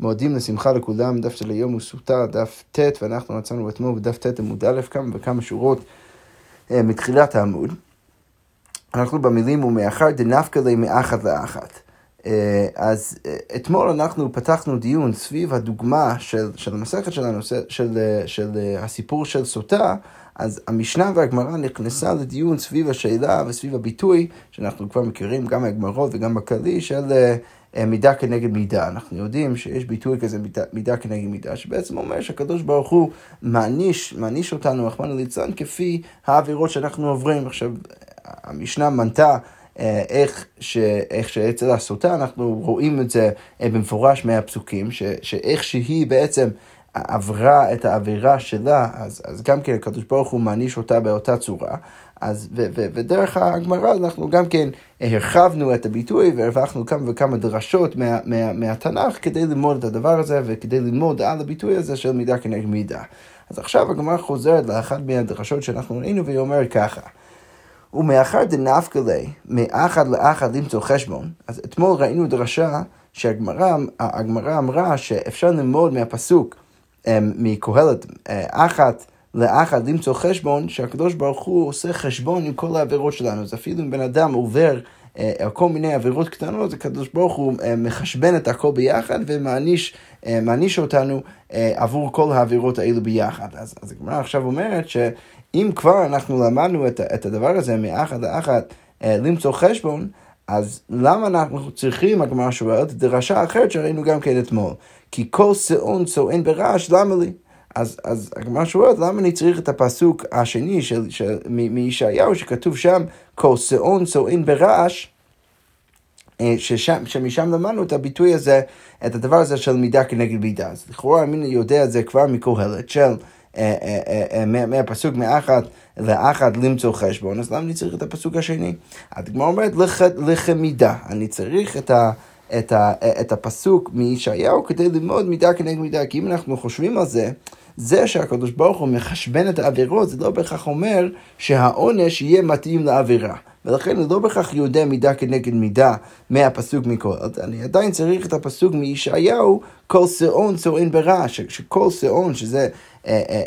מועדים לשמחה לכולם, דף של היום הוא סוטה, דף ט', ואנחנו מצאנו אתמול בדף ט' עמוד א', כמה וכמה שורות אה, מתחילת העמוד. אנחנו במילים ומאחר דנפקא לי מאחת לאחת. אה, אז אה, אתמול אנחנו פתחנו דיון סביב הדוגמה של, של המסכת שלנו, של, של, של הסיפור של סוטה, אז המשנה והגמרא נכנסה לדיון סביב השאלה וסביב הביטוי, שאנחנו כבר מכירים גם מהגמרות וגם בכללי, של מידה כנגד מידה. אנחנו יודעים שיש ביטוי כזה מידה, מידה כנגד מידה, שבעצם אומר שהקדוש ברוך הוא מעניש, מעניש אותנו, רחמנא ליצלן, כפי העבירות שאנחנו עוברים. עכשיו, המשנה מנתה אה, איך, ש, איך שאצל הסוטה אנחנו רואים את זה אה, במפורש מהפסוקים, ש, שאיך שהיא בעצם עברה את העבירה שלה, אז, אז גם כן הקדוש ברוך הוא מעניש אותה באותה צורה. אז, ו, ו, ודרך הגמרא אנחנו גם כן הרחבנו את הביטוי והרווחנו כמה וכמה דרשות מה, מה, מהתנ"ך כדי ללמוד את הדבר הזה וכדי ללמוד על הביטוי הזה של מידה כנגד מידה. אז עכשיו הגמרא חוזרת לאחת מהדרשות שאנחנו ראינו והיא אומרת ככה. ומאחר דנפקא ליה, מאחד לאחד למצוא חשבון, אז אתמול ראינו דרשה שהגמרא אמרה שאפשר ללמוד מהפסוק אמ, מקהלת, אה, אחת לאחד למצוא חשבון, שהקדוש ברוך הוא עושה חשבון עם כל העבירות שלנו. אז אפילו אם בן אדם עובר אה, על כל מיני עבירות קטנות, הקדוש ברוך הוא אה, מחשבן את הכל ביחד ומעניש אותנו עבור כל העבירות האלו ביחד. אז, אז הגמרא עכשיו אומרת שאם כבר אנחנו למדנו את, את הדבר הזה מאחד לאחד למצוא חשבון, אז למה אנחנו צריכים, הגמרא שואלת, דרשה אחרת שראינו גם כן אתמול? כי כל שאון צוען ברעש, למה לי? אז, אז הגמרא שואלת, למה אני צריך את הפסוק השני של, של, מישעיהו, שכתוב שם, כל שאון צוען ברעש, אה, ששם, שמשם למדנו את הביטוי הזה, את הדבר הזה של מידה כנגד מידה. אז לכאורה אני יודע את זה כבר מקהלת של אה, אה, מהפסוק מאחת לאחת למצוא חשבון, אז למה אני צריך את הפסוק השני? הדגמר אומרת לכמידה, אני צריך את ה... את, ה, את הפסוק מישעיהו כדי ללמוד מידה כנגד מידה, כי אם אנחנו חושבים על זה, זה שהקדוש ברוך הוא מחשבן את העבירות, זה לא בהכרח אומר שהעונש יהיה מתאים לעבירה. ולכן אני לא בהכרח יודע מידה כנגד מידה מהפסוק מכל. אני עדיין צריך את הפסוק מישעיהו, כל שאון צוען ברע, שכל שאון, שזה,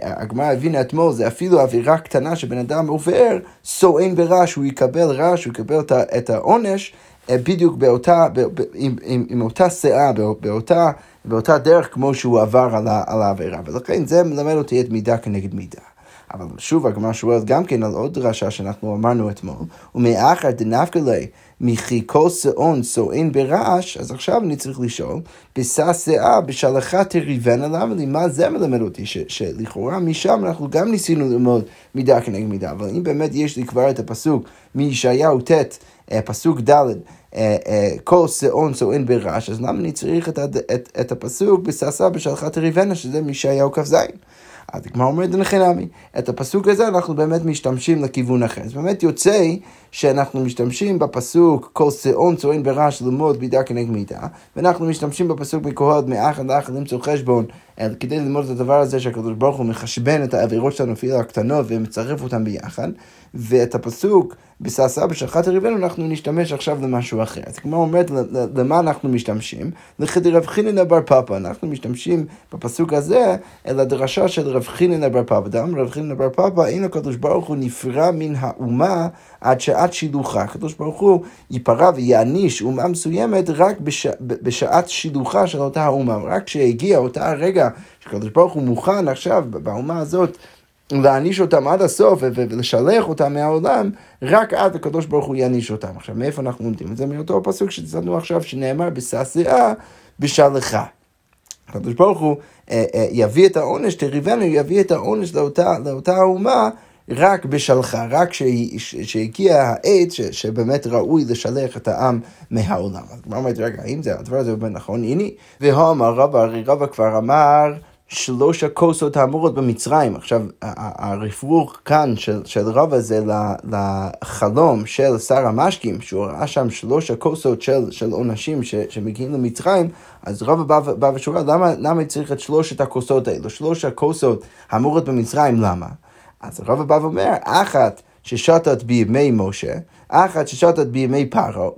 הגמרא הבינה אתמול, זה אפילו עבירה קטנה שבן אדם עובר, צוען ברע, שהוא יקבל רע, שהוא יקבל את העונש. אה, בדיוק באותה, עם, עם, עם אותה שאה, באותה, באותה דרך כמו שהוא עבר על, על העבירה. ולכן זה מלמד אותי את מידה כנגד מידה. אבל שוב הגמרא שואלת גם כן על עוד דרשה שאנחנו אמרנו אתמול, ומאחר דנפקא ליה כל שאון שאין ברעש, אז עכשיו אני צריך לשאול, בשא שאה בשלחה למה לי? מה זה מלמד אותי? ש, שלכאורה משם אנחנו גם ניסינו ללמוד מידה כנגד מידה, אבל אם באמת יש לי כבר את הפסוק מישעיהו ט' אה, פסוק ד', אה, אה, כל שאון שאין ברעש, אז למה אני צריך את, את, את הפסוק בששא בשלחת ריבנה, שזה מישעיהו כ"ז? אז הגמרא אומרת דנחינמי, את הפסוק הזה אנחנו באמת משתמשים לכיוון אחר. אז באמת יוצא שאנחנו משתמשים בפסוק כל שאון צוען ברעש ללמוד מידה כנגד מידה, ואנחנו משתמשים בפסוק מקוהלת מאחד לאחד למצוא חשבון כדי ללמוד את הדבר הזה שהקדוש ברוך הוא מחשבן את העבירות שלנו אפילו הקטנות ומצרף אותן ביחד, ואת הפסוק בששא בשחת הריבנו אנחנו נשתמש עכשיו למשהו אחר. אז כמו אומרת, למה אנחנו משתמשים? לכדי רב חיננה בר פאפא. אנחנו משתמשים בפסוק הזה אל הדרשה של רב חיננה בר פאפא. דאמר רב חיננה בר פאפא, אין הקדוש ברוך הוא נפרע מן האומה עד שעת שילוחה. הקדוש ברוך הוא ייפרע ויעניש אומה מסוימת רק בש... בשעת שילוחה של אותה האומה. רק כשהגיע אותה הרגע שקדוש ברוך הוא מוכן עכשיו באומה הזאת להעניש אותם עד הסוף ולשלח אותם מהעולם, רק אז הקדוש ברוך הוא יעניש אותם. עכשיו, מאיפה אנחנו לומדים את זה? מאותו פסוק שציינו עכשיו, שנאמר בשעשעה בשלחה. הקדוש ברוך הוא אה, אה, יביא את העונש, תריבנו, יביא את העונש לאותה, לאותה אומה רק בשלחה, רק שהגיע העת שבאמת ראוי לשלח את העם מהעולם. אז כבר אומרת, רגע, האם זה הדבר הזה באמת נכון? הנה, והוא אמר רבא, הרי רבא כבר אמר שלוש הכוסות האמורות במצרים. עכשיו, הרפרוך כאן של, של רבא זה לחלום של שר המשקים, שהוא ראה שם שלוש הכוסות של, של עונשים שמגיעים למצרים, אז רבא בא, בא ושואל, למה, למה צריך את שלושת הכוסות האלו? שלוש הכוסות האמורות במצרים, למה? אז רבא בא ואומר, אחת ששתת בימי משה, אחת ששתת בימי פרעה,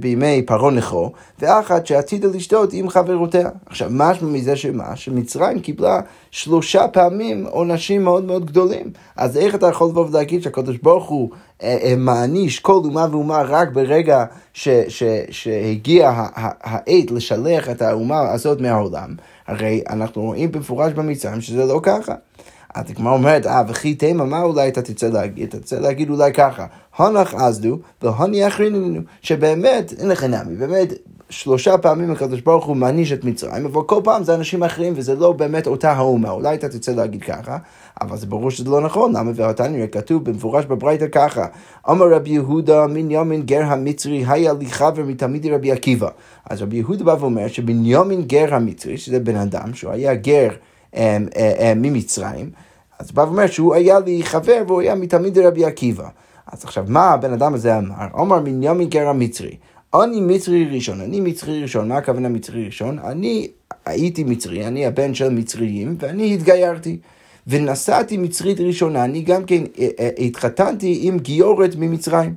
בימי פרעה נכו, ואחת שעתידה לשתות עם חברותיה. עכשיו, משמע מזה שמה? שמצרים קיבלה שלושה פעמים עונשים מאוד מאוד גדולים. אז איך אתה יכול לבוא ולהגיד שהקדוש ברוך הוא אה, אה, מעניש כל אומה ואומה רק ברגע ש, ש, שהגיע העת לשלח את האומה הזאת מהעולם? הרי אנחנו רואים במפורש במצרים שזה לא ככה. אז הגמרא אומרת, אה, וכי תימא, מה אולי אתה תרצה להגיד? אתה תרצה להגיד אולי ככה, הנח עזדו והוני אחרינו, שבאמת, אין לך נמי, באמת, שלושה פעמים הקדוש ברוך הוא מעניש את מצרים, אבל כל פעם זה אנשים אחרים וזה לא באמת אותה האומה. אולי אתה תרצה להגיד ככה, אבל זה ברור שזה לא נכון. למה ועתניא כתוב במפורש בברייתא ככה, אמר רבי יהודה בנימין גר המצרי היה לי חבר מתלמידי רבי עקיבא. אז רבי יהודה בא ואומר שבנימין גר המצרי, שזה בן אדם, שהוא היה גר ממצרים, אז בא ואומר שהוא היה לי חבר והוא היה מתלמידי רבי עקיבא. אז עכשיו, מה הבן אדם הזה אמר? אמר בנימין גר המצרי. אני מצרי ראשון, אני מצרי ראשון, מה הכוונה מצרי ראשון? אני הייתי מצרי, אני הבן של מצריים, ואני התגיירתי. ונסעתי מצרית ראשונה, אני גם כן אה, אה, התחתנתי עם גיורת ממצרים.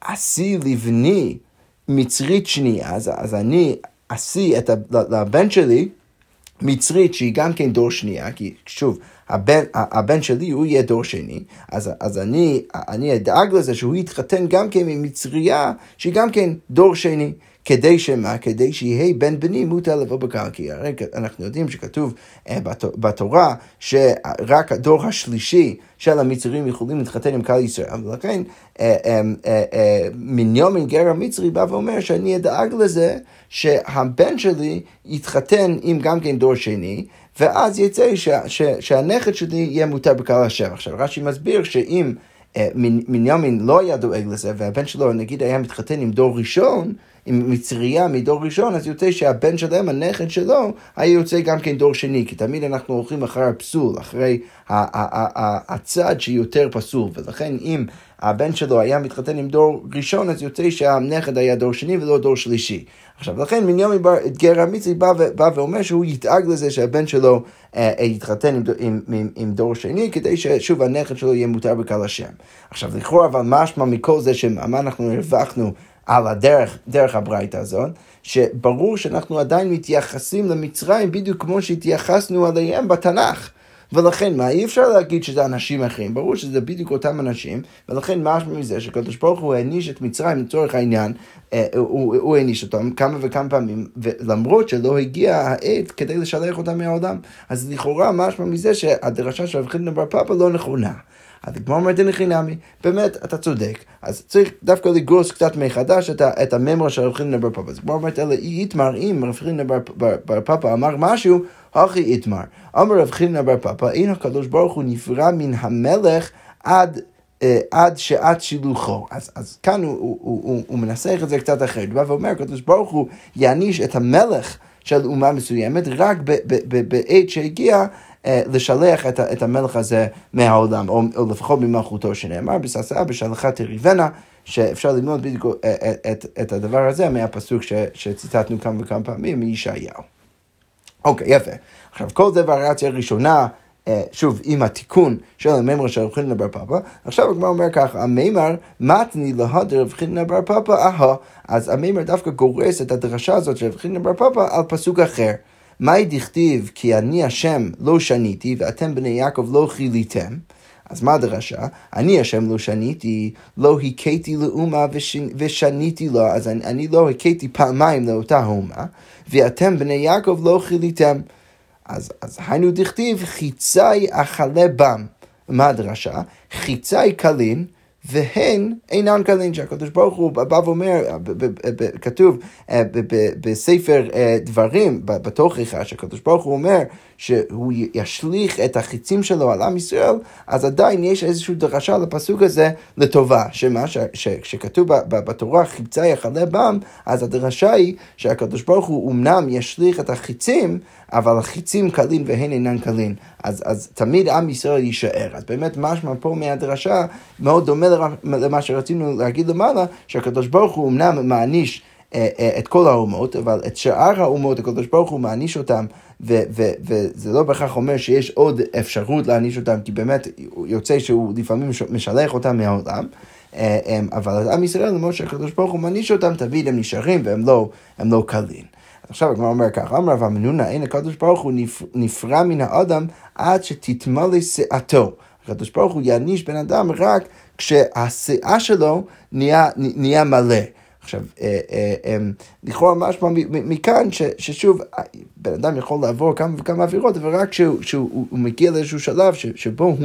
עשי לבני מצרית שנייה, אז, אז אני עשי את הבן שלי מצרית שהיא גם כן דור שנייה, כי שוב, הבן, הבן שלי הוא יהיה דור שני, אז, אז אני, אני אדאג לזה שהוא יתחתן גם כן עם מצריה שהיא גם כן דור שני. כדי שמה? כדי שיהיה בן בני מוטה לבוא בקהל. כי הרי אנחנו יודעים שכתוב אה, בתורה שרק הדור השלישי של המצרים יכולים להתחתן עם קהל ישראל, ולכן אה, אה, מניומין גר המצרי בא ואומר שאני אדאג לזה שהבן שלי יתחתן עם גם כן דור שני, ואז יצא ש, ש, שהנכד שלי יהיה מותר בקהל השם. עכשיו רש"י מסביר שאם מנימין לא היה דואג לזה, והבן שלו נגיד היה מתחתן עם דור ראשון, עם מצריה מדור ראשון, אז יוצא שהבן שלהם, הנכד שלו, היה יוצא גם כן דור שני, כי תמיד אנחנו הולכים אחרי הפסול, אחרי הצד שיותר פסול, ולכן אם הבן שלו היה מתחתן עם דור ראשון, אז יוצא שהנכד היה דור שני ולא דור שלישי. עכשיו, לכן בנימין גר המצרי בא, בא ואומר שהוא ידאג לזה שהבן שלו אה, אה, יתחתן עם, עם, עם, עם דור שני, כדי ששוב הנכד שלו יהיה מותר בקהל השם. עכשיו, לכאורה, אבל משמע מכל זה שמה אנחנו הרווחנו על הדרך, דרך הברייתא הזאת, שברור שאנחנו עדיין מתייחסים למצרים בדיוק כמו שהתייחסנו אליהם בתנ"ך. ולכן מה, אי אפשר להגיד שזה אנשים אחרים, ברור שזה בדיוק אותם אנשים, ולכן משמע מזה שקדוש ברוך הוא העניש את מצרים לצורך העניין, אה, הוא, העניש אותם כמה וכמה פעמים, למרות שלא הגיע העת כדי לשלח אותם מהעולם. אז לכאורה משמע מזה שהדרשה של רב חידן בר פאפה לא נכונה. אז הגמרא אומרת אין חינמי, באמת, אתה צודק. אז צריך דווקא לגרוס קצת מחדש את, את הממרה של רב חינא בר פאפה. אז הגמרא אומרת, אלא איתמר, אם רב חינא בר, פאפה אמר משהו, הכי איתמר. אמר רב חינא בר פאפה, אין הקדוש ברוך הוא נפרע מן המלך עד... אה, עד שעת שילוחו. אז, אז כאן הוא, הוא, הוא, הוא מנסח את זה קצת אחרת. הוא בא ואומר, הקדוש ברוך הוא יעניש את המלך של אומה מסוימת רק בעת שהגיע אה, לשלח את, את המלך הזה מהעולם, או, או לפחות ממלכותו שנאמר, בססה בשלחת תריבנה, שאפשר ללמוד בדיוק את, אה, אה, את, את הדבר הזה מהפסוק ש, שציטטנו כמה וכמה פעמים מישעיהו. אוקיי, יפה. עכשיו, כל זה וריאציה ראשונה, שוב, עם התיקון של המימר של רב חידנא בר פאפא, עכשיו הגמרא אומר ככה, המימר מתני להדר רב חידנא בר פאפא אהה, אז המימר דווקא גורס את הדרשה הזאת של רב חידנא בר פאפא על פסוק אחר. מאי דכתיב כי אני השם לא שניתי ואתם בני יעקב לא חיליתם? אז מה הדרשה? אני השם לא שניתי, לא הכיתי לאומה ושניתי לו, אז אני, אני לא הכיתי פעמיים לאותה אומה, ואתם בני יעקב לא חיליתם. אז, אז היינו דכתיב חיצי אכלה בם. מה הדרשה? חיצי קלין והן אינן קלין, שהקדוש ברוך הוא בא ואומר, כתוב אה, בספר אה, דברים, בתוכחה, שהקדוש ברוך הוא אומר שהוא ישליך את החיצים שלו על עם ישראל, אז עדיין יש איזושהי דרשה לפסוק הזה לטובה, שמה, שכתוב בתורה חיצה יחלה בם, אז הדרשה היא שהקדוש ברוך הוא אמנם ישליך את החיצים, אבל החיצים קלים והן אינן קלים. אז, אז תמיד עם ישראל יישאר. אז באמת משמע פה מהדרשה מאוד דומה למה שרצינו להגיד למעלה, שהקדוש ברוך הוא אמנם מעניש את כל האומות, אבל את שאר האומות הקדוש ברוך הוא מעניש אותם, וזה לא בהכרח אומר שיש עוד אפשרות להעניש אותם, כי באמת יוצא שהוא לפעמים משלח אותם מהעולם. אבל עם ישראל, למרות שהקדוש ברוך הוא מעניש אותם, תמיד הם נשארים והם לא, לא קלים. עכשיו הגמרא אומר ככה, אמר רב המנונה, אין הקדוש ברוך הוא נפרע מן האדם עד שתתמלא שאתו. הקדוש ברוך הוא יעניש בן אדם רק כשהשיאה שלו נהיה, נהיה מלא. עכשיו, אה, אה, אה, לכאורה משמע מכאן ששוב, בן אדם יכול לעבור כמה וכמה עבירות, אבל רק כשהוא מגיע לאיזשהו שלב שבו הוא,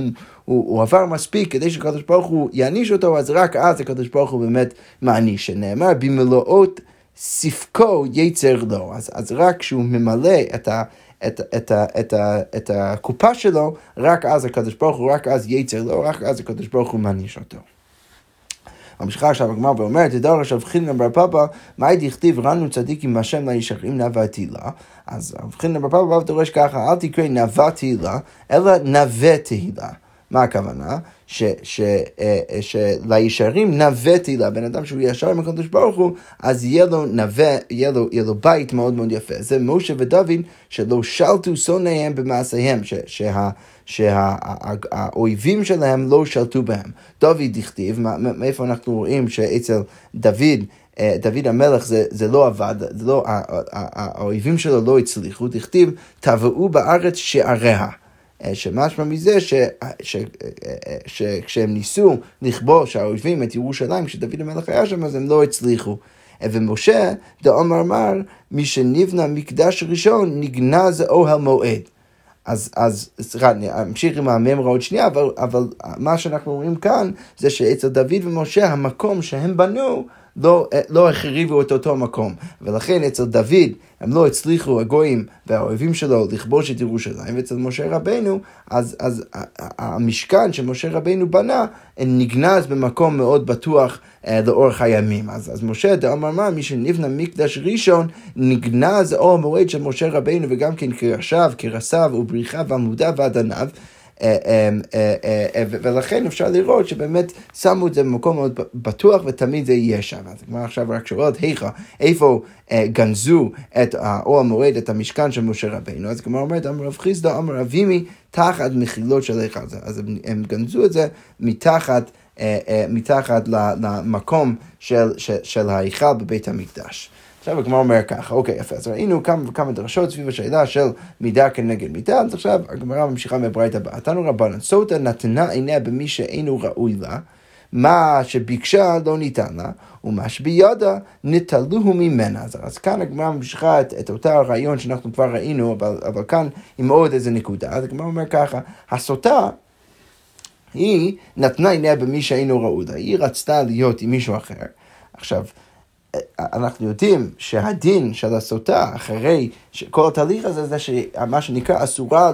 הוא, הוא עבר מספיק כדי שקדוש ברוך הוא יעניש אותו, אז רק אז הקדוש ברוך הוא באמת מעניש, שנאמר במלואות ספקו יצר לו. אז, אז רק כשהוא ממלא את ה... את, את, את, את הקופה שלו, רק אז הקדוש ברוך הוא, רק אז יצר לו, רק אז הקדוש ברוך הוא מעניש אותו. ממשיכה עכשיו הגמרא ואומרת, תדרש אבחינא בר פפא, מאי דכתיב רנו צדיקים בהשם לה ישרים נאווה תהילה. אז אבחינא בר פפא בא ודורש ככה, אל תקרא נאווה תהילה, אלא נווה תהילה. מה הכוונה? שלישרים נווה תהילה, בן אדם שהוא ישר עם הקדוש ברוך הוא, אז יהיה לו נווה, יהיה לו, יהיה לו בית מאוד מאוד יפה. זה משה ודוד שלא שלטו שונאיהם במעשיהם, שה... שהאויבים שלהם לא שלטו בהם. דוד הכתיב, מאיפה אנחנו רואים שאצל דוד, אה, דוד המלך זה, זה לא עבד, זה לא, האויבים שלו לא הצליחו, דכתיב, טבעו בארץ שעריה. אה, שמשמע מזה שכשהם ניסו לכבוש האויבים את ירושלים, כשדוד המלך היה שם, אז הם לא הצליחו. ומשה, דאמר מר, מי שנבנה מקדש ראשון, נגנז אוהל מועד. אז, אז סליחה, אני אמשיך עם הממרה עוד שנייה, אבל, אבל מה שאנחנו רואים כאן זה שאצל דוד ומשה המקום שהם בנו לא, לא החריבו את אותו מקום. ולכן אצל דוד הם לא הצליחו, הגויים והאויבים שלו, לכבוש את ירושלים, ואצל משה רבנו, אז, אז המשכן שמשה רבנו בנה, נגנז במקום מאוד בטוח אה, לאורך הימים. אז, אז משה דאמר מה, מי שנבנה מקדש ראשון, נגנז אור המועד של משה רבנו, וגם כן קרשיו, קרסיו ובריחה ועמודיו. אה, אה, אה, ולכן אפשר לראות שבאמת שמו את זה במקום מאוד בטוח ותמיד זה יהיה שם. אז הגמרא עכשיו רק שואלת היכא, איפה גנזו את האור המועד, את המשכן של משה רבינו, אז הגמרא אומרת, אמר רב חיסדא, אמר אבימי, תחת מחילות של היכל. אז הם גנזו את זה מתחת, מתחת למקום של, של, של ההיכל בבית המקדש. עכשיו הגמרא אומר ככה, אוקיי, יפה, אז ראינו כמה וכמה דרשות סביב השאלה של מידה כנגד מידה, אז עכשיו הגמרא ממשיכה מהברית הבאה. תנו רבנן, סוטה נתנה עיניה במי שאינו ראוי לה, מה שביקשה לא ניתן לה, ומה שבידה נטלוהו ממנה. אז, אז כאן הגמרא ממשיכה את, את אותה הרעיון שאנחנו כבר ראינו, אבל, אבל כאן עם עוד איזה נקודה. אז הגמרא אומר ככה, הסוטה היא נתנה עיניה במי שאינו ראוי לה, היא רצתה להיות עם מישהו אחר. עכשיו, אנחנו יודעים שהדין של הסוטה, אחרי כל התהליך הזה, זה מה שנקרא אסורה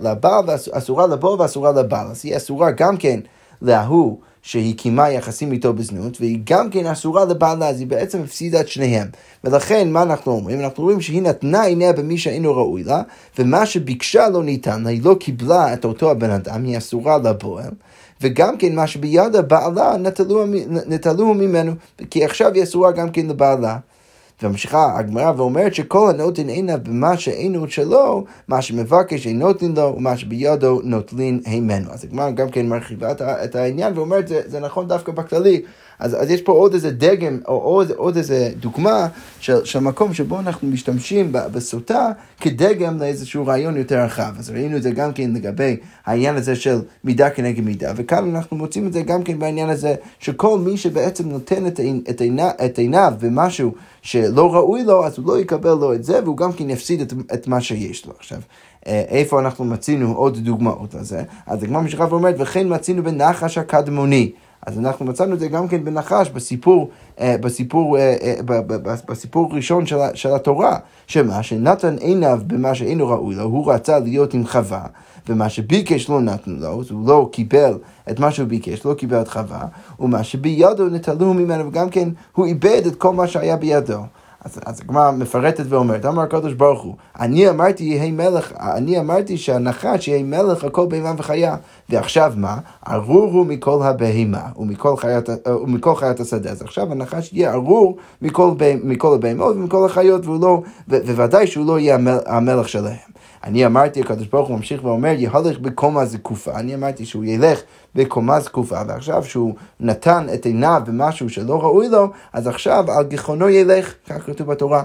לבעל, אסורה לבוא ואסורה לבעל. אז היא אסורה גם כן להוא שהיא קיימה יחסים איתו בזנות, והיא גם כן אסורה לבעלה, אז היא בעצם הפסידה את שניהם. ולכן, מה אנחנו אומרים? אנחנו אומרים שהיא נתנה עיניה במי שאינו ראוי לה, ומה שביקשה לא ניתן לה, היא לא קיבלה את אותו הבן אדם, היא אסורה לבועל. וגם כן מה שביד הבעלה נטלו, נטלו ממנו, כי עכשיו היא אסורה גם כן לבעלה. וממשיכה הגמרא ואומרת שכל הנותן עיניו במה שאינו שלו, מה שמבקש אין נותן לו, ומה שבידו נוטלין הימנו. אז הגמרא גם כן מרחיבה את העניין ואומרת, זה, זה נכון דווקא בכללי. אז, אז יש פה עוד איזה דגם, או עוד, עוד איזה דוגמה של, של מקום שבו אנחנו משתמשים בסוטה כדגם לאיזשהו רעיון יותר רחב. אז ראינו את זה גם כן לגבי העניין הזה של מידה כנגד מידה, וכאן אנחנו מוצאים את זה גם כן בעניין הזה שכל מי שבעצם נותן את, את, עיניו, את עיניו במשהו שלא ראוי לו, אז הוא לא יקבל לו את זה, והוא גם כן יפסיד את, את מה שיש לו. עכשיו, אה, איפה אנחנו מצינו עוד דוגמאות לזה? אז הגמרא ממשיכה ואומרת, וכן מצינו בנחש הקדמוני. אז אנחנו מצאנו את זה גם כן בנחש, בסיפור, אה, בסיפור, אה, בסיפור ראשון של, של התורה, שמה שנתן עיניו במה שאינו ראוי לו, הוא רצה להיות עם חווה, ומה שביקש לא נתנו לו, אז הוא לא קיבל את מה שהוא ביקש, לא קיבל את חווה, ומה שבידו נטלו ממנו, וגם כן הוא איבד את כל מה שהיה בידו. אז, הגמרא מפרטת ואומרת, אמר הקדוש ברוך הוא, אני אמרתי יהי מלך, אני אמרתי שהנחש יהי מלך על כל בהמה וחיה, ועכשיו מה? ארור הוא מכל הבהמה ומכל חיית, ומכל חיית השדה. אז עכשיו הנחש יהיה ארור מכל, מכל הבהמות ומכל החיות, והוא לא, ו, וודאי שהוא לא יהיה המלך שלהם. אני אמרתי, הקדוש ברוך הוא ממשיך ואומר, יהלך בקומה זקופה. אני אמרתי שהוא ילך בקומה זקופה, ועכשיו שהוא נתן את עיניו במשהו שלא ראוי לו, אז עכשיו על גיחונו ילך, כך כתוב בתורה.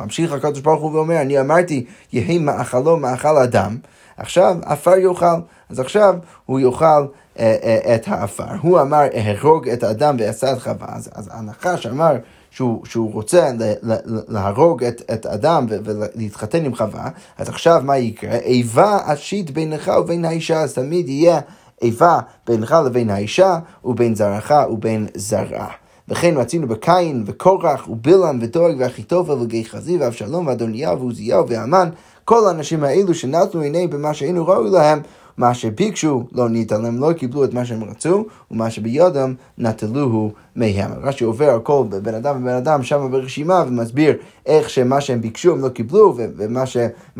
ממשיך הקדוש ברוך הוא ואומר, אני אמרתי, יהי מאכלו מאכל אדם, עכשיו עפר יאכל. אז עכשיו הוא יאכל אה, אה, את העפר. הוא אמר, אהרוג את האדם ועשה את חווה. אז, אז הנחש אמר שהוא, שהוא רוצה להרוג את, את אדם ולהתחתן עם חווה, אז עכשיו מה יקרה? איבה אשית בינך ובין האישה, אז תמיד יהיה איבה בינך לבין האישה, ובין זרעך ובין זרעה. וכן רצינו בקין וקורח ובלעם ודורג ואחיתופל וגיחזי ואבשלום ואדוניהו ועוזיהו והמן כל האנשים האלו שנתנו עיני במה שהיינו ראוי להם מה שביקשו לא ניתן להם, לא קיבלו את מה שהם רצו, ומה שבידם נטלוהו מהם. רש"י עובר על כל בן אדם ובן אדם שם ברשימה ומסביר איך שמה שהם ביקשו הם לא קיבלו, ומה ש,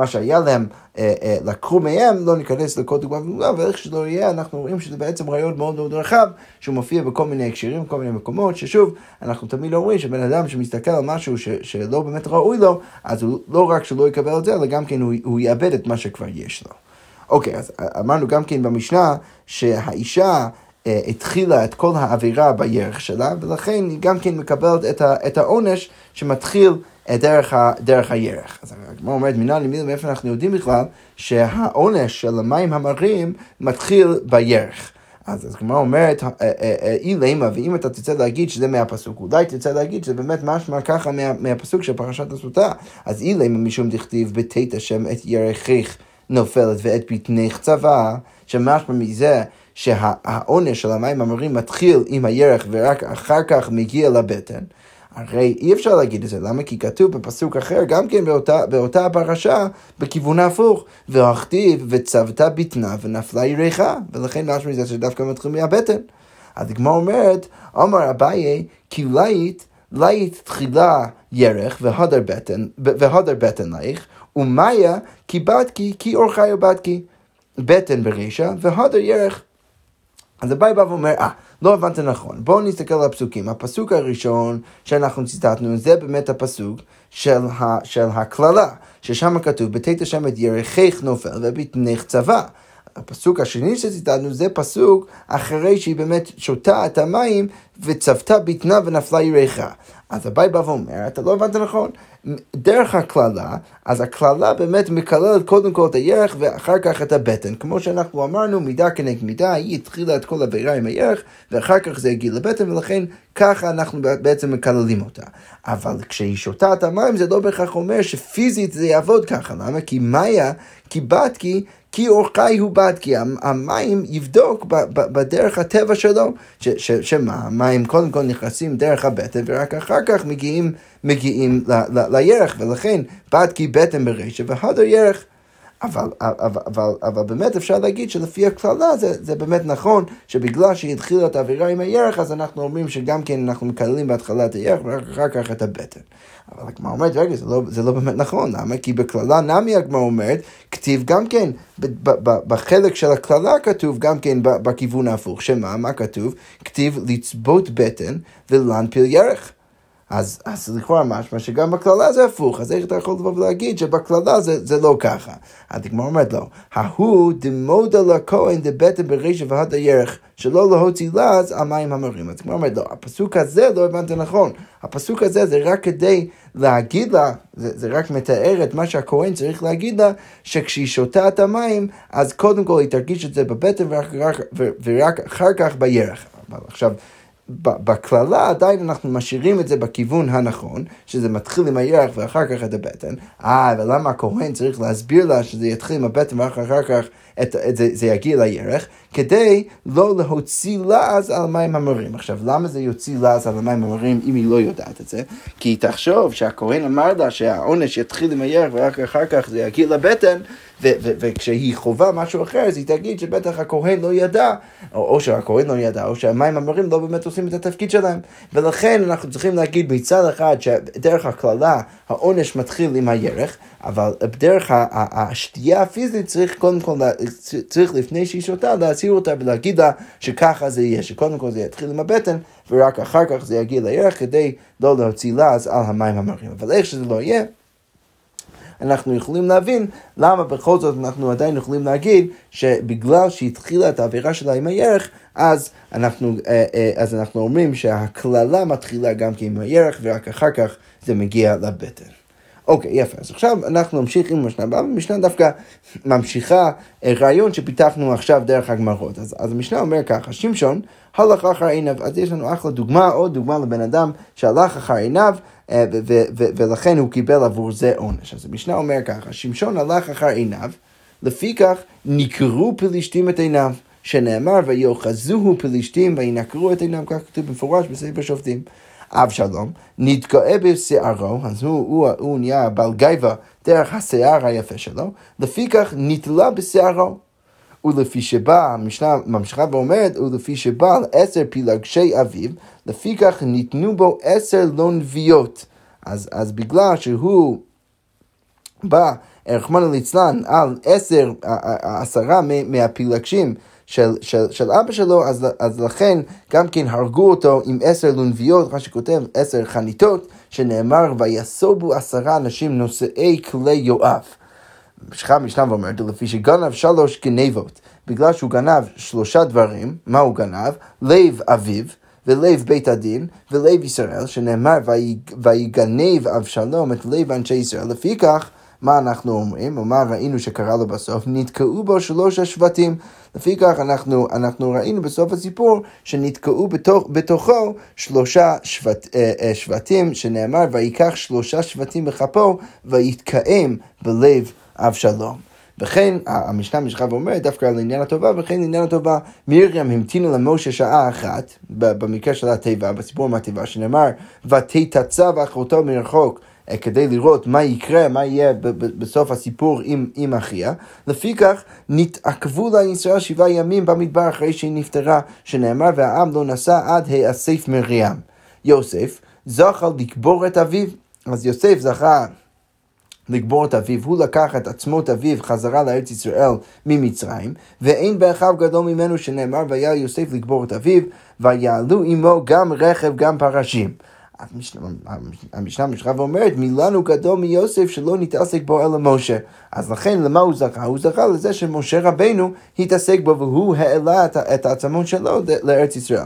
שהיה להם אה, אה, לקחו מהם, לא ניכנס לכל דוגמה ודוגמה, ואיך שלא יהיה, אנחנו רואים שזה בעצם רעיון מאוד מאוד רחב, שהוא מופיע בכל מיני הקשרים, בכל מיני מקומות, ששוב, אנחנו תמיד אומרים שבן אדם שמסתכל על משהו ש, שלא באמת ראוי לו, אז הוא לא רק שלא יקבל את זה, אלא גם כן הוא, הוא יאבד את מה שכבר יש לו. אוקיי, אז אמרנו גם כן במשנה שהאישה אה, התחילה את כל העבירה בירך שלה, ולכן היא גם כן מקבלת את, ה, את העונש שמתחיל אה, דרך, ה, דרך הירך. אז הגמרא אומרת, מנהל למילה, מאיפה אנחנו יודעים בכלל שהעונש של המים המרים מתחיל בירך. אז הגמרא אומרת, אי אה, לימה, ואם אתה תרצה להגיד שזה מהפסוק, אולי תרצה להגיד שזה באמת משמע ככה מה, מהפסוק של פרשת הסוטה. אז אי לימה משום דכתיב בתית השם את ירחיך נופלת ואת בטנך צבא, שמשמע מזה שהעונש של המים המרים מתחיל עם הירך ורק אחר כך מגיע לבטן. הרי אי אפשר להגיד את זה, למה? כי כתוב בפסוק אחר, גם כן באותה, באותה הפרשה, בכיוון ההפוך, והכתיב וצוות בטנה ונפלה ירחה, ולכן משמע מזה שדווקא מתחיל מהבטן. הדגמר אומרת, אמר אביי, כי לית, לית תחילה ירך והדר בטן, והדר בטן לך, ומאיה כי בדקי כי אורחי ובדקי. בטן ברישה והדר ירך. אז הבאי בא ואומר, אה, לא הבנת נכון, בואו נסתכל על הפסוקים. הפסוק הראשון שאנחנו ציטטנו זה באמת הפסוק של, ה, של הקללה, ששם כתוב, בתת השם את ירחך נופל ובתנך צבא. הפסוק השני שציטטנו זה פסוק אחרי שהיא באמת שותה את המים וצבתה בטנה ונפלה ירחה. אז הבית בא ואומר, אתה לא הבנת נכון, דרך הקללה, אז הקללה באמת מקללת קודם כל את הירך ואחר כך את הבטן. כמו שאנחנו אמרנו, מידה כנגד מידה, היא התחילה את כל הבירה עם הירך, ואחר כך זה הגיע לבטן, ולכן ככה אנחנו בעצם מקללים אותה. אבל כשהיא שותה את המים, זה לא בהכרח אומר שפיזית זה יעבוד ככה. למה? כי מאיה, כי בתקי, כי אורכי הוא בד, כי המים יבדוק בדרך הטבע שלו, שמה, המים קודם כל נכנסים דרך הבטן ורק אחר כך מגיעים, מגיעים לירך, ולכן בד כי בטן ברשע והדר ירך. אבל, אבל, אבל, אבל באמת אפשר להגיד שלפי הקללה זה, זה באמת נכון, שבגלל שהיא התחילה את האווירה עם הירך, אז אנחנו אומרים שגם כן אנחנו מקללים בהתחלה את הירך ורק אחר כך את הבטן. אבל הגמרא אומרת, רגע, זה לא, זה לא באמת נכון, למה? כי בקללה נמי הגמרא אומרת, כתיב גם כן, ב, ב, ב, בחלק של הקללה כתוב גם כן בכיוון ההפוך, שמה? מה כתוב? כתיב לצבות בטן ולהנפיל ירך. אז, אז לכאורה משמע שגם בקללה זה הפוך, אז איך אתה יכול לבוא ולהגיד שבקללה זה, זה לא ככה? הדגמר אומרת לו, ההוא דמודה לכהן דבטן ברישא והד הירך, שלא להוציא לז על מים המרים. אז הדגמר אומרת לו, הפסוק הזה לא הבנת נכון, הפסוק הזה זה רק כדי להגיד לה, זה, זה רק מתאר את מה שהכהן צריך להגיד לה, שכשהיא שותה את המים, אז קודם כל היא תרגיש את זה בבטן ורק, ורק אחר כך בירך. אבל עכשיו, בקללה עדיין אנחנו משאירים את זה בכיוון הנכון, שזה מתחיל עם הירח ואחר כך את הבטן. אה, ולמה הכהן צריך להסביר לה שזה יתחיל עם הבטן ואחר כך את, את זה, זה יגיע לירך, כדי לא להוציא לעז על המים המרים. עכשיו, למה זה יוציא לעז על המים המרים אם היא לא יודעת את זה? כי היא תחשוב שהכהן אמר לה שהעונש יתחיל עם הירך ורק אחר כך זה יגיע לבטן, וכשהיא חווה משהו אחר, אז היא תגיד שבטח הכהן לא ידע, או, או שהכהן לא ידע, או שהמים המרים לא באמת עושים את התפקיד שלהם. ולכן אנחנו צריכים להגיד מצד אחד שדרך הקללה העונש מתחיל עם הירך, אבל בדרך השתייה הפיזית צריך קודם כל, צריך לפני שהיא שותה להסיר אותה ולהגיד לה שככה זה יהיה, שקודם כל זה יתחיל עם הבטן ורק אחר כך זה יגיע לירך כדי לא להוציא לז על המים המרים. אבל איך שזה לא יהיה, אנחנו יכולים להבין למה בכל זאת אנחנו עדיין יכולים להגיד שבגלל שהתחילה את העבירה שלה עם הירך, אז אנחנו, אה, אה, אז אנחנו אומרים שהקללה מתחילה גם כן עם הירך, ורק אחר כך זה מגיע לבטן. אוקיי, יפה. אז עכשיו אנחנו נמשיך עם המשנה הבאה, והמשנה דווקא ממשיכה אה, רעיון שפיתחנו עכשיו דרך הגמרות. אז, אז המשנה אומר ככה, שמשון הלך אחר עיניו, אז יש לנו אחלה דוגמה, עוד דוגמה לבן אדם שהלך אחר עיניו, ולכן הוא קיבל עבור זה עונש. אז המשנה אומר ככה, שמשון הלך אחר עיניו, לפיכך נקרו פלישתים את עיניו. שנאמר ויאחזוהו פלישתים וינקרו את עיניו, כך כתוב במפורש בספר שופטים. אבשלום נתגאה בשערו, אז הוא, הוא, הוא נהיה בעל גייבה דרך השיער היפה שלו, לפיכך נתלה בשערו. ולפי שבא, המשנה ממשיכה ואומרת, ולפי שבא על עשר פילגשי אביו, לפיכך ניתנו בו עשר לא נביאות. אז, אז בגלל שהוא בא, רחמנא ליצלן, על עשר, עשרה מהפילגשים של, של, של אבא שלו, אז, אז לכן גם כן הרגו אותו עם עשר לונביות, מה שכותב עשר חניתות, שנאמר ויסובו עשרה אנשים נושאי כלי יואב. משכה משנה ואומרת, לפי שגנב שלוש גנבות, בגלל שהוא גנב שלושה דברים, מה הוא גנב? לב אביו. ולב בית הדין, ולב ישראל, שנאמר, ויגנב אבשלום את לב אנשי ישראל, לפיכך מה אנחנו אומרים, או מה ראינו שקרה לו בסוף? נתקעו בו שלוש השבטים. לפיכך אנחנו, אנחנו ראינו בסוף הסיפור שנתקעו בתוך, בתוכו שלושה שבט, אה, אה, שבטים, שנאמר, ויקח שלושה שבטים בכפו, ויתקעם בלב אבשלום. וכן, המשנה משכה ואומרת דווקא על עניין הטובה, וכן עניין הטובה, מרים המתינו למשה שעה אחת, במקרה של התיבה, בסיפור מהתיבה, שנאמר, ותתצב אחותו מרחוק. אה, כדי לראות מה יקרה, מה יהיה בסוף הסיפור עם, עם אחיה. לפיכך נתעכבו לה ישראל שבעה ימים במדבר אחרי שהיא נפטרה, שנאמר והעם לא נסע עד האסף מרים. יוסף זכה לקבור את אביו, אז יוסף זכה לגבור את אביו, הוא לקח את עצמות אביו חזרה לארץ ישראל ממצרים, ואין באחיו גדול ממנו שנאמר והיה יוסף לגבור את אביו, ויעלו עמו גם רכב גם פרשים. המשנה משכה ואומרת, מילנו גדול מיוסף שלא נתעסק בו אלא משה. אז לכן למה הוא זכה? הוא זכה לזה שמשה רבנו התעסק בו והוא העלה את העצמות שלו לארץ ישראל.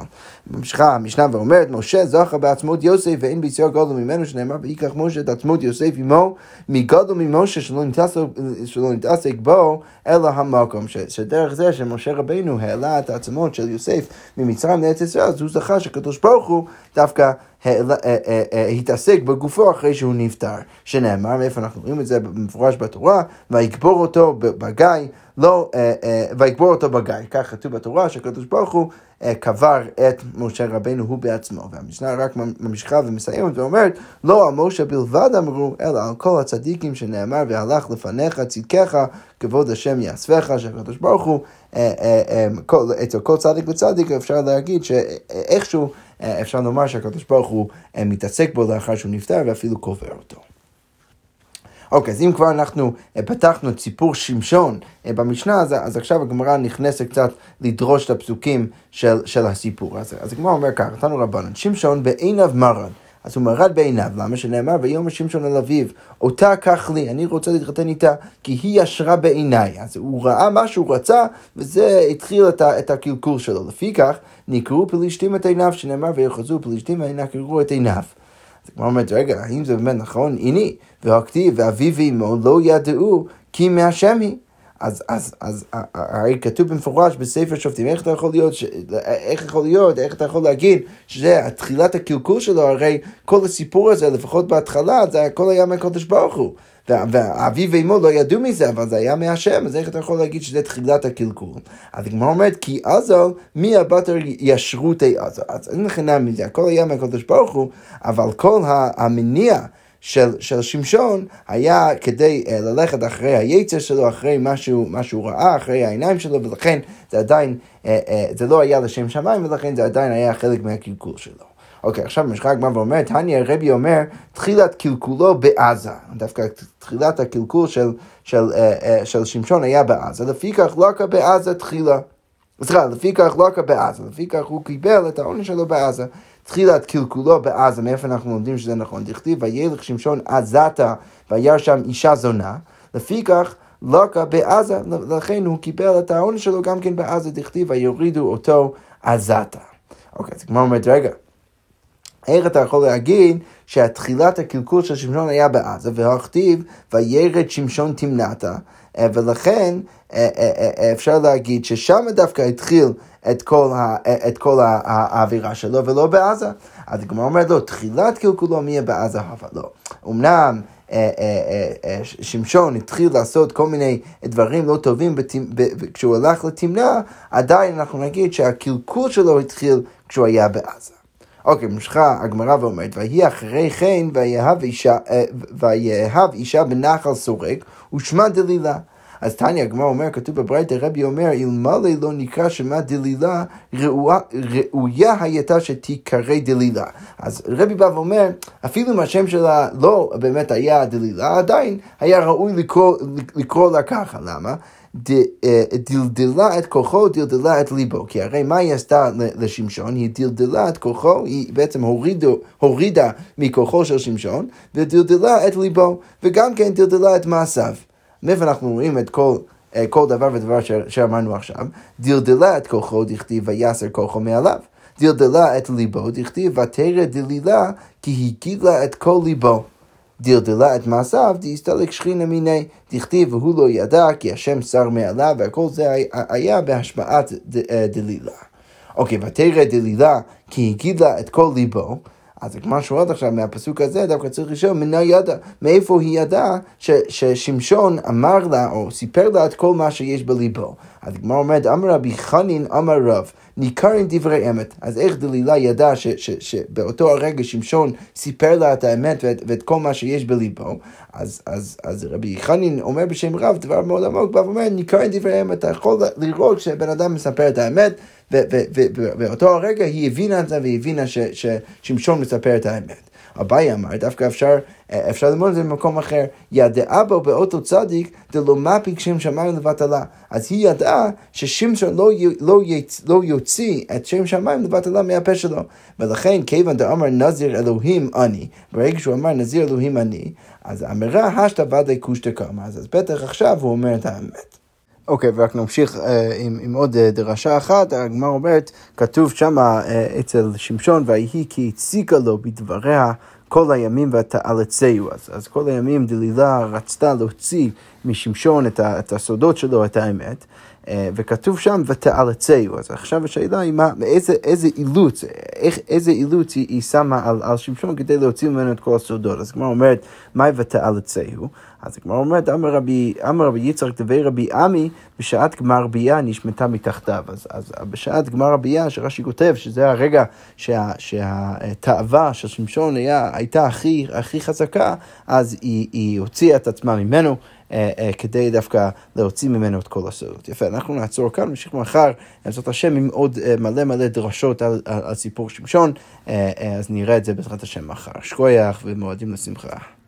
ממשיכה המשנה ואומרת, משה זכה בעצמות יוסף ואין בישראל גדול ממנו שנאמר ויקח משה את עצמות יוסף עמו מגדול ממשה שלא נתעסק, בו אלא המקום. ש, שדרך זה שמשה רבנו העלה את העצמות של יוסף ממצרים לארץ ישראל אז הוא זכה שקדוש ברוך הוא דווקא אה, אה, אה, התעסק בגופו אחרי שהוא נפטר. שנאמר, מאיפה אנחנו רואים את זה במפורש בתורה, ויקבור אותו בגיא, לא, ויקבור אותו בגיא. כך כתוב בתורה שהקדוש ברוך הוא קבר את משה רבנו הוא בעצמו. והמשנה רק ממשיכה ומסיימת ואומרת, לא על משה בלבד אמרו, אלא על כל הצדיקים שנאמר, והלך לפניך צדקך, כבוד השם יאספך, שהקדוש ברוך הוא, אצל כל צדיק וצדיק אפשר להגיד שאיכשהו אה, אפשר לומר שהקדוש ברוך הוא אה, מתעסק בו לאחר שהוא נפטר ואפילו קובר אותו. אוקיי, אז אם כבר אנחנו אה, פתחנו את סיפור שמשון במשנה, אז, אז עכשיו הגמרא נכנסת קצת לדרוש את הפסוקים של, של הסיפור. אז, אז הגמרא אומר ככה, נתנו רבנן, שמשון בעיניו מרד. אז הוא מרד בעיניו, למה שנאמר ויאמר שמשון אל אביו, אותה קח לי, אני רוצה להתחתן איתה, כי היא ישרה בעיניי. אז הוא ראה מה שהוא רצה, וזה התחיל את, את הקלקול שלו. לפיכך, נקראו פלישתים את עיניו, שנאמר ויחזו פלישתים וינקרו את עיניו. כמו אומרת, רגע, האם זה באמת נכון? הנה, והכתיב, ואביו ואמו לא ידעו כי מהשם היא. אז, אז, אז הרי כתוב במפורש בספר שופטים, איך אתה יכול להיות, ש... איך יכול להיות, איך אתה יכול להגיד שזה תחילת הקלקול שלו, הרי כל הסיפור הזה, לפחות בהתחלה, זה הכל היה מהקודש ברוך הוא. ואבי ואמו לא ידעו מזה, אבל זה היה מהשם, אז איך אתה יכול להגיד שזה תחילת הקלקול? אז הגמרא אומרת, כי עזל, מי הבטר ישרותי עזל. אז אין לכם מזה, הכל היה מהקודש ברוך הוא, אבל כל המניע של, של שמשון היה כדי uh, ללכת אחרי היצר שלו, אחרי משהו, מה שהוא ראה, אחרי העיניים שלו, ולכן זה עדיין, uh, uh, זה לא היה לשם שמיים, ולכן זה עדיין היה חלק מהקלקול שלו. אוקיי, עכשיו משחק הגמרא ואומר, תניא רבי אומר, תחילת קלקולו בעזה. דווקא תחילת הקלקול של, של, uh, uh, של שמשון היה בעזה, לפיכך לקה בעזה תחילה. סליחה, לפיכך לקה בעזה, לפיכך הוא קיבל את העונש שלו בעזה. תחילת קלקולו בעזה, מאיפה אנחנו לומדים שזה נכון? דכתיב, וילך שמשון עזתה, וירא שם אישה זונה, לפיכך לוקה בעזה, לכן הוא קיבל את העונש שלו גם כן בעזה, דכתיב, ויורידו אותו עזתה. אוקיי, אז כמו אומרת, רגע, איך אתה יכול להגיד שהתחילת הקלקול של שמשון היה בעזה, והכתיב, וירד שמשון תמנתה, אה, ולכן אה, אה, אפשר להגיד ששם דווקא התחיל את כל, ה, את כל האווירה שלו ולא בעזה. אז הגמרא אומרת לו, תחילת קלקולו מי יהיה בעזה, אבל לא. אמנם שמשון התחיל לעשות כל מיני דברים לא טובים כשהוא הלך לתמנה, עדיין אנחנו נגיד שהקלקול שלו התחיל כשהוא היה בעזה. אוקיי, ממשיכה הגמרא ואומרת, ויהי אחרי כן ויהב אישה, אישה בנחל סורק ושמה דלילה. אז תניא הגמרא אומר, כתוב בברייתא, רבי אומר, אלמלא לא נקרא שמה דלילה, ראויה הייתה שתיקרא דלילה. אז רבי בא ואומר, אפילו אם השם שלה לא באמת היה דלילה, עדיין היה ראוי לקרוא, לקרוא לה ככה. למה? אה, דלדלה את כוחו, דלדלה את ליבו. כי הרי מה היא עשתה לשמשון? היא דלדלה את כוחו, היא בעצם הורידו, הורידה מכוחו של שמשון, ודלדלה את ליבו, וגם כן דלדלה את מעשיו. מאיפה אנחנו רואים את כל, אה, כל דבר ודבר שאמרנו עכשיו? דלדלה את כוחו, דכתיב ויסר כוחו מעליו. דלדלה את ליבו, דכתיב ותרא דלילה, כי היא גילה את כל ליבו. דלדלה את מעשיו, דהסתלק שכינה מיני, דכתיב והוא לא ידע כי השם שר מעליו, וכל זה היה בהשפעת אה, דלילה. אוקיי, ותרא דלילה, כי היא גילה את כל ליבו. אז הגמרא שואלת עכשיו מהפסוק הזה, דווקא צריך לשאול, מנה ידע, מאיפה היא ידעה ששמשון אמר לה, או סיפר לה את כל מה שיש בליבו. אז הגמרא אומרת, אמר רבי חנין אמר רב, ניכרים דברי אמת. אז איך דלילה ידעה שבאותו הרגע שמשון סיפר לה את האמת ואת, ואת כל מה שיש בליבו, אז, אז, אז רבי חנין אומר בשם רב דבר מאוד עמוק, ואומר, ניכרים דברי אמת, אתה יכול לראות שבן אדם מספר את האמת, ובאותו הרגע היא הבינה את זה והיא הבינה ששמשון מספר את האמת. אביי אמר, דווקא אפשר, אפשר ללמוד את זה במקום אחר, ידעה בו באותו צדיק דלא מפיק שם שמיים לבטלה. אז היא ידעה ששמשון לא, לא, לא יוציא את שם שמיים לבטלה מהפה שלו. ולכן, כיוון דאמר נזיר אלוהים אני, ברגע שהוא אמר נזיר אלוהים אני, אז האמירה השתא ודאי קושטא קמא, אז בטח עכשיו הוא אומר את האמת. אוקיי, ורק נמשיך uh, עם, עם עוד uh, דרשה אחת, הגמר אומרת, כתוב שמה uh, אצל שמשון, ויהי כי הציקה לו בדבריה כל הימים ותאלצהו. אז, אז כל הימים דלילה רצתה להוציא משמשון את, ה, את הסודות שלו, את האמת. אה, וכתוב שם ותאלצהו, אז עכשיו השאלה היא מה, איזה, איזה אילוץ, איך, איזה אילוץ היא, היא שמה על, על שמשון כדי להוציא ממנו את כל הסודות. אז הגמרא אומרת, מהי ותאלצהו? אז הגמרא אומרת, אמר רבי, אמר רבי יצחק דבי רבי עמי, בשעת גמר ביאה נשמטה מתחתיו. אז, אז בשעת גמר ביאה, שרש"י כותב, שזה הרגע שה, שהתאווה של שמשון הייתה הכי, הכי חזקה, אז היא, היא הוציאה את עצמה ממנו. אה, אה, כדי דווקא להוציא ממנו את כל הסודות. יפה, אנחנו נעצור כאן, נמשיך מחר, בעזרת השם, עם עוד אה, מלא מלא דרשות על, על, על סיפור שמשון, אז נראה את זה בעזרת השם מחר. שכוייח ומועדים לשמחה.